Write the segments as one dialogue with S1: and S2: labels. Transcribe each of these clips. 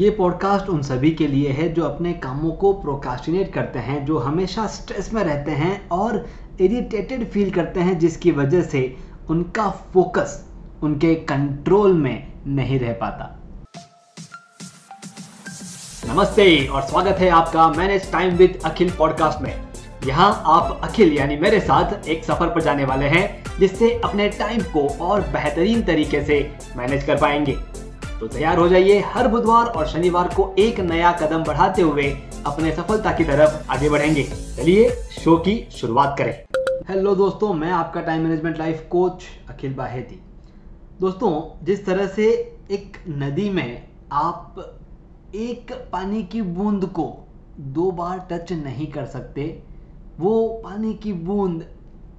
S1: ये पॉडकास्ट उन सभी के लिए है जो अपने कामों को प्रोकास्टिनेट करते हैं, जो हमेशा स्ट्रेस में रहते हैं और इरिटेटेड फील करते हैं, जिसकी वजह से उनका फोकस उनके कंट्रोल में नहीं रह पाता। नमस्ते और स्वागत है आपका manage time with Akhil podcast में। यहाँ आप अखिल यानी मेरे साथ एक सफ़र पर जाने वाले हैं, जिससे अपने टाइम को और बेहतरीन तरीके से मैनेज कर पाएँगे। तो तैयार हो जाइए हर बुधवार और शनिवार को एक नया कदम बढ़ाते हुए अपने सफलता की तरफ़ आगे बढ़ेंगे। चलिए शो की शुरुआत करें। हेलो दोस्तों, मैं आपका time management life coach Akhil Baheti. दोस्तों, जिस तरह से एक नदी में आप एक पानी की बूंद को दो बार टच नहीं कर सकते, वो पानी की बूंद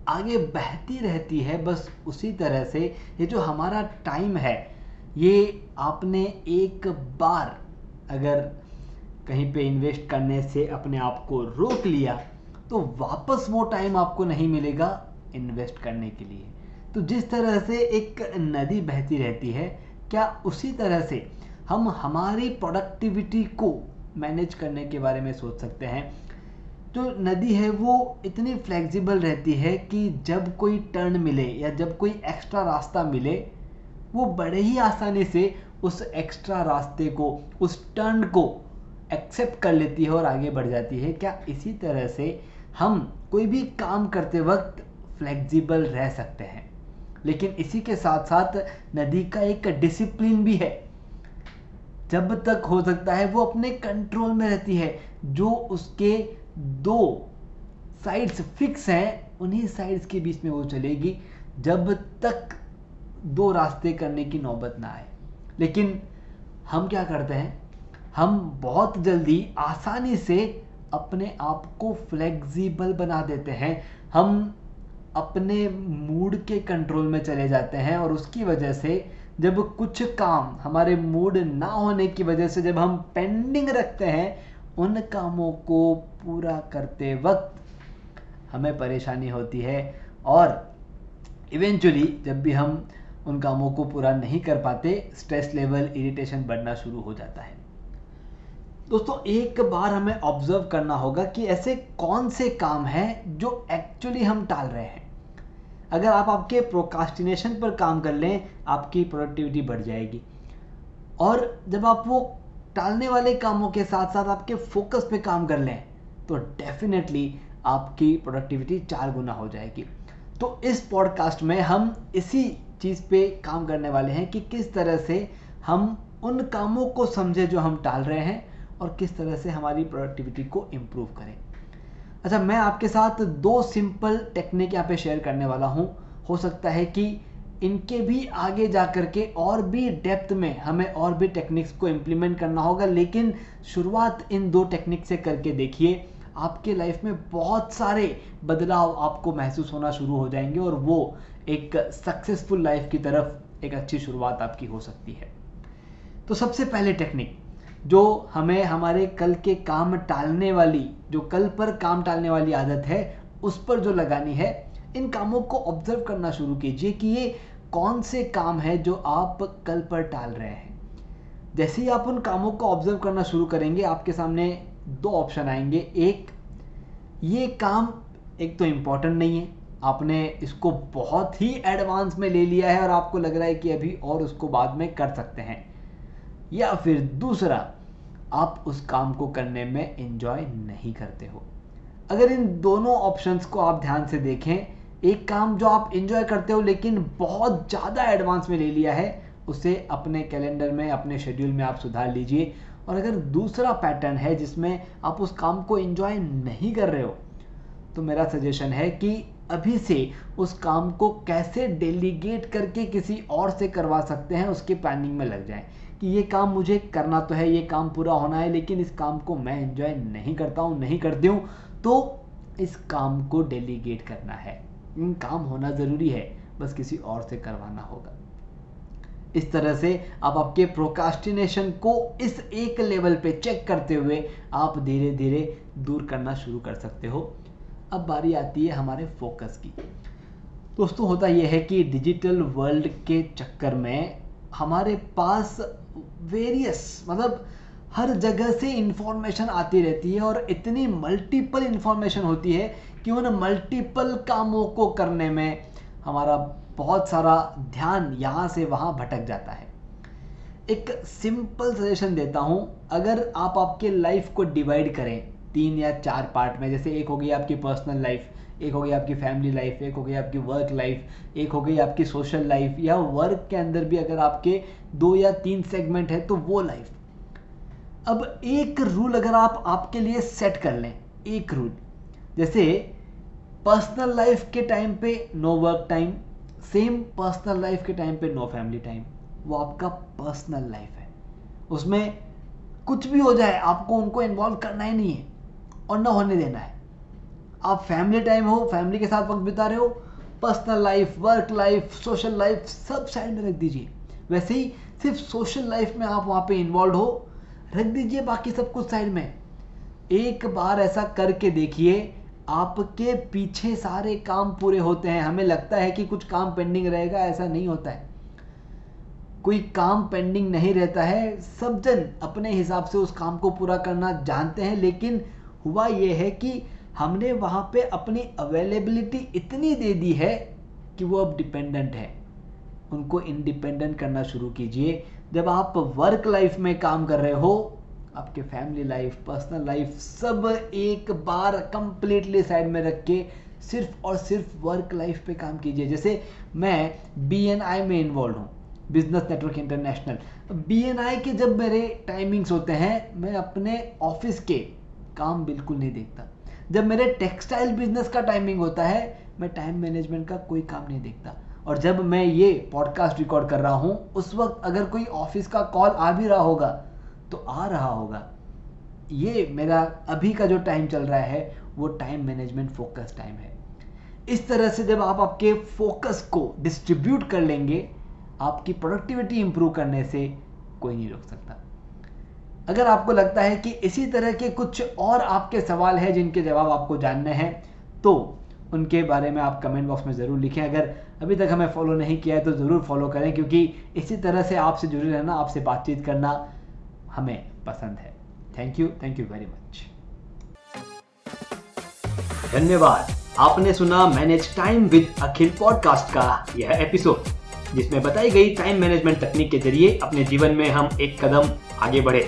S1: आगे बहती रहती है, बस उसी तरह से ये जो हमारा टाइम है ये आपने एक बार अगर कहीं पे इन्वेस्ट करने से अपने आप को रोक लिया तो वापस वो टाइम आपको नहीं मिलेगा इन्वेस्ट करने के लिए। तो जिस तरह से एक नदी बहती रहती है, क्या उसी तरह से हम हमारी प्रोडक्टिविटी को मैनेज करने के बारे में सोच सकते हैं? जो नदी है, वो इतनी फ्लेक्सिबल रहती है कि जब कोई टर्न मिले या जब कोई एक्स्ट्रा रास्ता मिले वो बड़े ही आसानी से उस एक्स्ट्रा रास्ते को, उस टर्न को एक्सेप्ट कर लेती है और आगे बढ़ जाती है। क्या इसी तरह से हम कोई भी काम करते वक्त फ्लेक्सिबल रह सकते हैं? लेकिन इसी के साथ साथ नदी का एक डिसिप्लिन भी है। जब तक हो सकता है वो अपने कंट्रोल में रहती है। जो उसके दो साइड्स फिक्स हैं, उन्हीं साइड्स के बीच में वो चलेगी। जब तक दो रास्ते करने की नौबत ना आए। लेकिन हम क्या करते हैं? हम बहुत जल्दी आसानी से अपने आप को फ्लेक्सिबल बना देते हैं। हम अपने मूड के कंट्रोल में चले जाते हैं और उसकी वजह से जब कुछ काम हमारे मूड ना होने की वजह से जब हम पेंडिंग रखते हैं, उन कामों को पूरा करते वक्त हमें परेशानी होती है। और इवेंचुअली जब भी हम उन कामों को पूरा नहीं कर पाते स्ट्रेस लेवल इरिटेशन बढ़ना शुरू हो जाता है। दोस्तों, एक बार हमें ऑब्ज़र्व करना होगा कि ऐसे कौन से काम हैं जो एक्चुअली हम टाल रहे हैं। अगर आप आपके प्रोकास्टिनेशन पर काम कर लें, आपकी प्रोडक्टिविटी बढ़ जाएगी। और जब आप वो टालने वाले कामों के साथ साथ आपके फोकस पे काम कर लें तो डेफिनेटली आपकी प्रोडक्टिविटी चार गुना हो जाएगी। तो इस पॉडकास्ट में हम इसी चीज़ पे काम करने वाले हैं कि किस तरह से हम उन कामों को समझे जो हम टाल रहे हैं और किस तरह से हमारी प्रोडक्टिविटी को इम्प्रूव करें। अच्छा मैं आपके साथ दो सिंपल टेक्निक यहाँ पे शेयर करने वाला हूँ। हो सकता है कि इनके भी आगे जा कर के और भी डेप्थ में हमें और भी टेक्निक्स को इम्प्लीमेंट करना होगा, लेकिन शुरुआत इन दो टेक्निक से करके देखिए, आपके लाइफ में बहुत सारे बदलाव आपको महसूस होना शुरू हो जाएँगे और वो एक सक्सेसफुल लाइफ की तरफ़ एक अच्छी शुरुआत आपकी हो सकती है। तो सबसे पहले टेक्निक जो हमें हमारे कल के काम टालने वाली, जो कल पर काम टालने वाली आदत है, उस पर जो लगानी है, इन कामों को ऑब्ज़र्व करना शुरू कीजिए कि ये कौन से काम है जो आप कल पर टाल रहे हैं। जैसे ही आप उन कामों को ऑब्ज़र्व करना शुरू करेंगे, आपके सामने दो ऑप्शन आएँगे। एक, ये काम एक तो इंपॉर्टेंट नहीं है आपने इसको बहुत ही एडवांस में ले लिया है और आपको लग रहा है कि अभी और उसको बाद में कर सकते हैं। या फिर दूसरा, आप उस काम को करने में इंजॉय नहीं करते हो। अगर इन दोनों ऑप्शंस को आप ध्यान से देखें, एक काम जो आप इंजॉय करते हो लेकिन बहुत ज़्यादा एडवांस में ले लिया है, उसे अपने कैलेंडर में, अपने शेड्यूल में आप सुधार लीजिए। और अगर दूसरा पैटर्न है जिसमें आप उस काम को इंजॉय नहीं कर रहे हो तो मेरा सजेशन है कि अभी से उस काम को कैसे डेलीगेट करके किसी और से करवा सकते हैं, उसके प्लानिंग में लग जाएँ कि ये काम मुझे करना तो है, ये काम पूरा होना है, लेकिन इस काम को मैं एंजॉय नहीं करता हूँ, नहीं करती हूँ तो इस काम को डेलीगेट करना है। काम होना ज़रूरी है, बस किसी और से करवाना होगा। इस तरह से आप आपके प्रोकास्टिनेशन को इस एक लेवल पे चेक करते हुए आप धीरे धीरे दूर करना शुरू कर सकते हो। अब बारी आती है हमारे फोकस की। दोस्तों, होता यह है कि डिजिटल वर्ल्ड के चक्कर में हमारे पास वेरियस मतलब हर जगह से इंफॉर्मेशन आती रहती है और इतनी मल्टीपल इंफॉर्मेशन होती है कि उन मल्टीपल कामों को करने में हमारा बहुत सारा ध्यान यहाँ से वहाँ भटक जाता है। एक सिंपल सजेशन देता हूँ, अगर आप आपके लाइफ को डिवाइड करें तीन या चार पार्ट में, जैसे एक हो गई आपकी पर्सनल लाइफ एक हो गई आपकी फैमिली लाइफ एक हो गई आपकी वर्क लाइफ एक हो गई आपकी सोशल लाइफ या वर्क के अंदर भी अगर आपके दो या तीन सेगमेंट है तो वो लाइफ अब एक रूल अगर आप, आपके लिए सेट कर लें, एक रूल जैसे पर्सनल लाइफ के टाइम पे no work time same personal life के टाइम पे नो फैमिली टाइम वो आपका पर्सनल लाइफ है. उसमें कुछ भी हो जाए, आपको उनको इन्वॉल्व करना ही नहीं है. और ना होने देना है। आप फैमिली टाइम हो फैमिली के साथ वक्त बिता रहे हो personal life work life social life सब साइड में रख दीजिए। वैसे ही सिर्फ़ सोशल लाइफ में आप वहाँ पे इन्वॉल्व हो, रख दीजिए बाकी सब कुछ साइड में। एक बार ऐसा करके देखिए, आपके पीछे सारे काम पूरे होते हैं। हमें लगता है कि कुछ काम पेंडिंग रहेगा, ऐसा नहीं होता है। कोई काम पेंडिंग नहीं रहता है। सब जन अपने हिसाब से उस काम को पूरा करना जानते हैं, लेकिन हुआ ये है कि हमने वहाँ पे अपनी अवेलेबिलिटी इतनी दे दी है कि वो अब डिपेंडेंट है। उनको इंडिपेंडेंट करना शुरू कीजिए। जब आप वर्क लाइफ में काम कर रहे हो, आपके फैमिली लाइफ पर्सनल लाइफ सब एक बार कंप्लीटली साइड में रख के सिर्फ़ और सिर्फ़ वर्क लाइफ पे काम कीजिए। जैसे मैं बीएनआई में इन्वॉल्व हूँ बिज़नेस नेटवर्क इंटरनेशनल बीएनआई के जब मेरे टाइमिंग्स होते हैं, मैं अपने ऑफ़िस के काम बिल्कुल नहीं देखता। जब मेरे टेक्सटाइल बिज़नेस का टाइमिंग होता है, मैं टाइम मैनेजमेंट का कोई काम नहीं देखता। और जब मैं ये पॉडकास्ट रिकॉर्ड कर रहा हूँ, उस वक्त अगर कोई ऑफ़िस का कॉल आ भी रहा होगा तो आ रहा होगा। ये मेरा अभी का जो टाइम चल रहा है, वो टाइम मैनेजमेंट फोकस टाइम है। इस तरह से जब आप आपके फोकस को डिस्ट्रीब्यूट कर लेंगे, आपकी प्रोडक्टिविटी इंप्रूव करने से कोई नहीं रोक सकता। अगर आपको लगता है कि इसी तरह के कुछ और आपके सवाल हैं जिनके जवाब आपको जानने हैं तो उनके बारे में आप कमेंट बॉक्स में ज़रूर लिखें। अगर अभी तक हमें फॉलो नहीं किया है तो ज़रूर फॉलो करें, क्योंकि इसी तरह से आपसे जुड़े रहना, आपसे बातचीत करना हमें पसंद है। Thank you thank you very much धन्यवाद। आपने सुना manage time with Akhil podcast का यह एपिसोड जिसमें बताई गई टाइम मैनेजमेंट तकनीक के ज़रिए अपने जीवन में हम एक कदम आगे बढ़े।